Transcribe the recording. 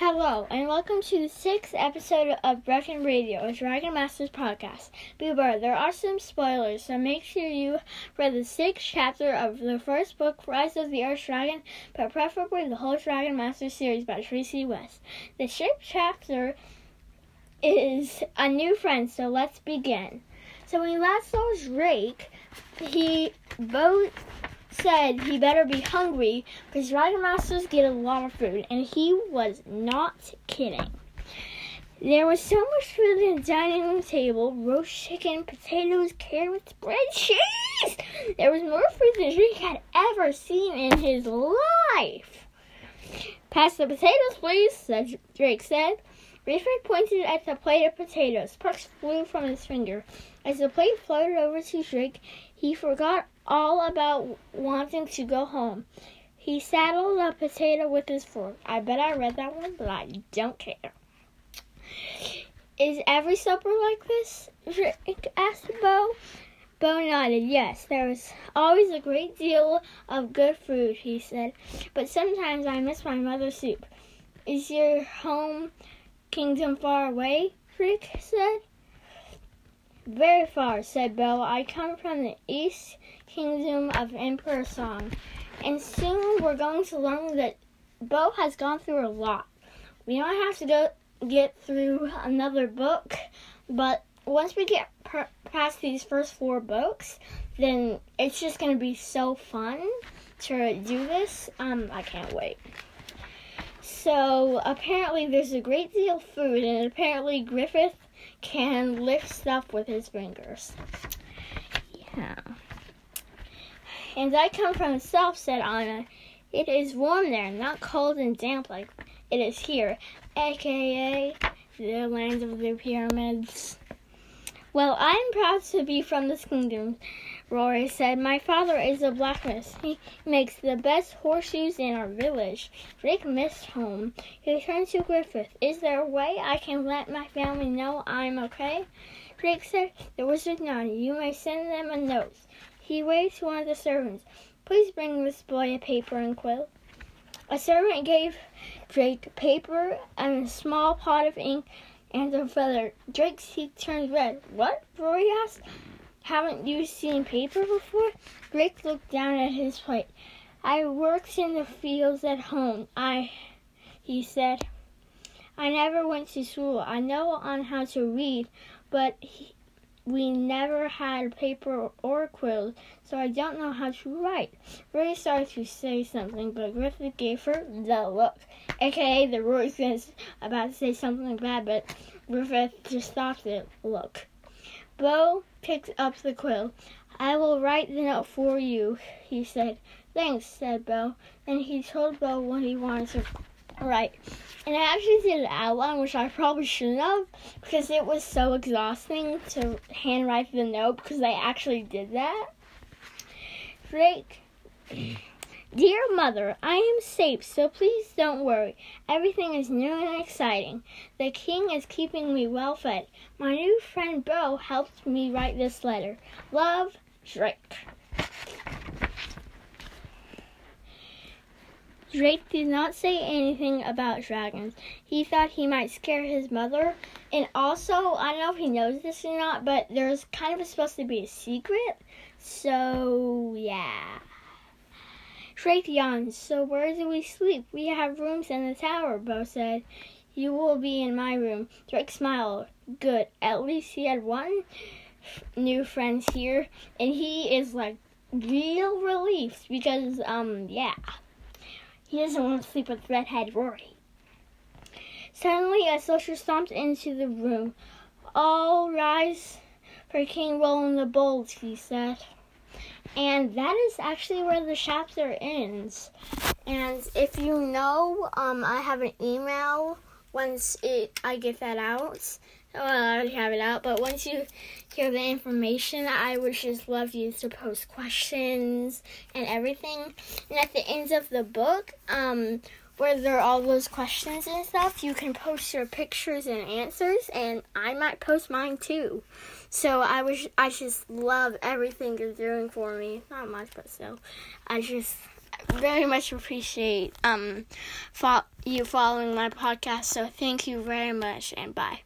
Hello, and welcome to the sixth episode of Bracken Radio, a Dragon Masters podcast. Beware, there are some spoilers, so make sure you read the sixth chapter of the first book, Rise of the Earth Dragon, but preferably the whole Dragon Masters series by Tracey West. The sixth chapter is a new friend, so let's begin. So when we last saw Drake, he both said he better be hungry because Masters get a lot of food, and he was not kidding. There was so much food in the dining room table roast chicken, potatoes, carrots, bread, cheese! There was more food than Drake had ever seen in his life. Pass the potatoes, please, said Drake said. Rayford pointed at the plate of potatoes. Sparks flew from his finger. As the plate floated over to Drake, he forgot all about wanting to go home. He saddled a potato with his fork. I bet I read that one, but I don't care. Is every supper like this? Rick asked Bo. Bo nodded. Yes, there is always a great deal of good food, he said. But sometimes I miss my mother's soup. Is your home kingdom far away? Rick said. Very far, said Bo. I come from the east kingdom of Emperor Song. And soon we're going to learn that Bo has gone through a lot. We don't have to go get through another book, but once we get per- past these first four books, then it's just going to be so fun to do this. Um, I can't wait. So apparently there's a great deal of food, and apparently Griffith can lift stuff with his fingers. Yeah. And I come from the south, said Ana. It is warm there, not cold and damp like it is here, aka the land of the pyramids. Well, I'm proud to be from this kingdom, Rori said. My father is a blacksmith. He makes the best horseshoes in our village. Rick missed home. He turned to Griffith. Is there a way I can let my family know I'm okay? Rick said, The wizard nodded. You may send them a note. He waved to one of the servants. Please bring this boy a paper and quill. A servant gave Drake paper and a small pot of ink and a feather. Drake's cheek turned red. What? Rori asked. Haven't you seen paper before? Drake looked down at his plate. I worked in the fields at home. I, he said. I never went to school. I know on how to read, but he, we never had paper or quills, so I don't know how to write. Rori started to say something, but Griffith gave her the look, aka the Rori's about to say something bad, but Griffith just stopped it. Look. Bo picked up the quill. I will write the note for you, he said. Thanks, said Bo. And he told Bo what he wanted to write. And I actually did an outline, which I probably shouldn't have, because it was so exhausting to handwrite the note, because I actually did that. Drake. Dear Mother, I am safe, so please don't worry. Everything is new and exciting. The king is keeping me well fed. My new friend Bo helped me write this letter. Love, Drake. Drake did not say anything about dragons. He thought he might scare his mother. And also, I don't know if he knows this or not, but there's kind of supposed to be a secret. So, yeah. Drake yawned. So, where do we sleep? We have rooms in the tower, Bo said. You will be in my room. Drake smiled. Good. At least he had one new friend here, and he is like real relieved because, um, yeah. He doesn't want to sleep with Redhead Rori. Suddenly, a soldier stomped into the room. All rise for King Roland the Bold, he said. And that is actually where the chapter ends. And if you know, um, I have an email once it I get that out. Well, I already have it out, but once you hear the information, I would just love you to post questions and everything. And at the end of the book, um, where there are all those questions and stuff, you can post your pictures and answers, and I might post mine too. So I wish I just love everything you're doing for me. Not much, but still, I just very much appreciate um fo- you following my podcast. So thank you very much and bye.